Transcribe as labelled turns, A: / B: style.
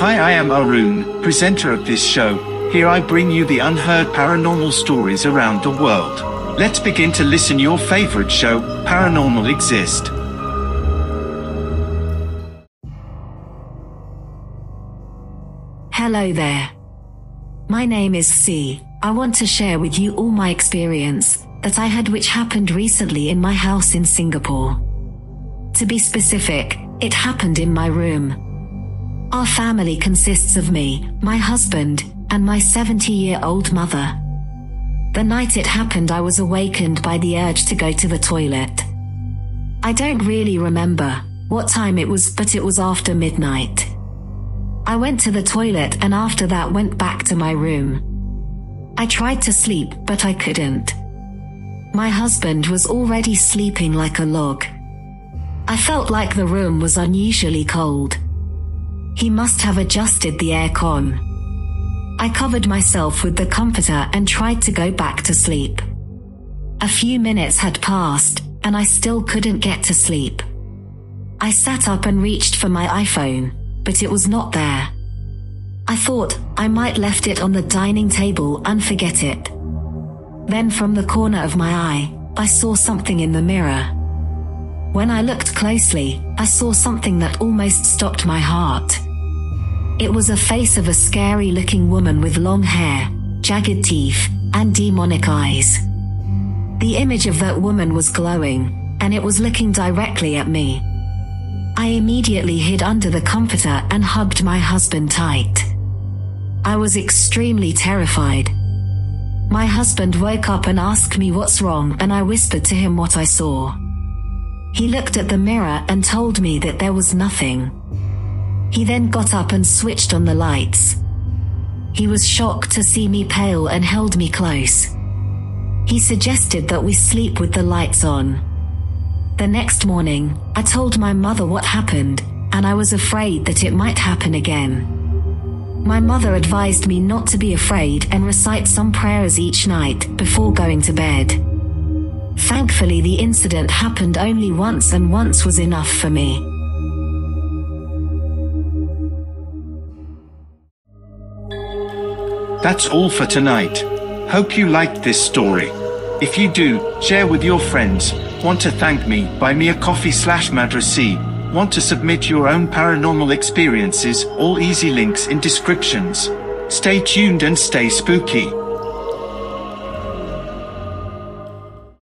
A: Hi, I am Arun, presenter of this show. Here I bring you the unheard paranormal stories around the world. Let's begin to listen your favorite show, Paranormal Exist.
B: Hello there. My name is C. I want to share with you all my experience that I had which happened recently in my house in Singapore. To be specific, it happened in my room. Our family consists of me, my husband, and my 70 year old mother. The night it happened, I was awakened by the urge to go to the toilet. I don't really remember what time it was, but it was after midnight. I went to the toilet and after that went back to my room. I tried to sleep, but I couldn't. My husband was already sleeping like a log. I felt like the room was unusually cold. He must have adjusted the aircon. I covered myself with the comforter and tried to go back to sleep. A few minutes had passed, and I still couldn't get to sleep. I sat up and reached for my iPhone but it was not there. I thought I might left it on the dining table and forget it. Then from the corner of my eye, I saw something in the mirror. When I looked closely, I saw something that almost stopped my heart. It was a face of a scary looking woman with long hair, jagged teeth, and demonic eyes. The image of that woman was glowing, and it was looking directly at me. I immediately hid under the comforter and hugged my husband tight. I was extremely terrified. My husband woke up and asked me what's wrong and I whispered to him what I saw. He looked at the mirror and told me that there was nothing. He then got up and switched on the lights. He was shocked to see me pale and held me close. He suggested that we sleep with the lights on. The next morning, I told my mother what happened, and I was afraid that it might happen again. My mother advised me not to be afraid and recite some prayers each night before going to bed. Thankfully, the incident happened only once, and once was enough for me.
A: That's all for tonight. Hope you liked this story. If you do, share with your friends. Want to thank me? Buy me a coffee slash madrasee. Want to submit your own paranormal experiences? All easy links in descriptions. Stay tuned and stay spooky.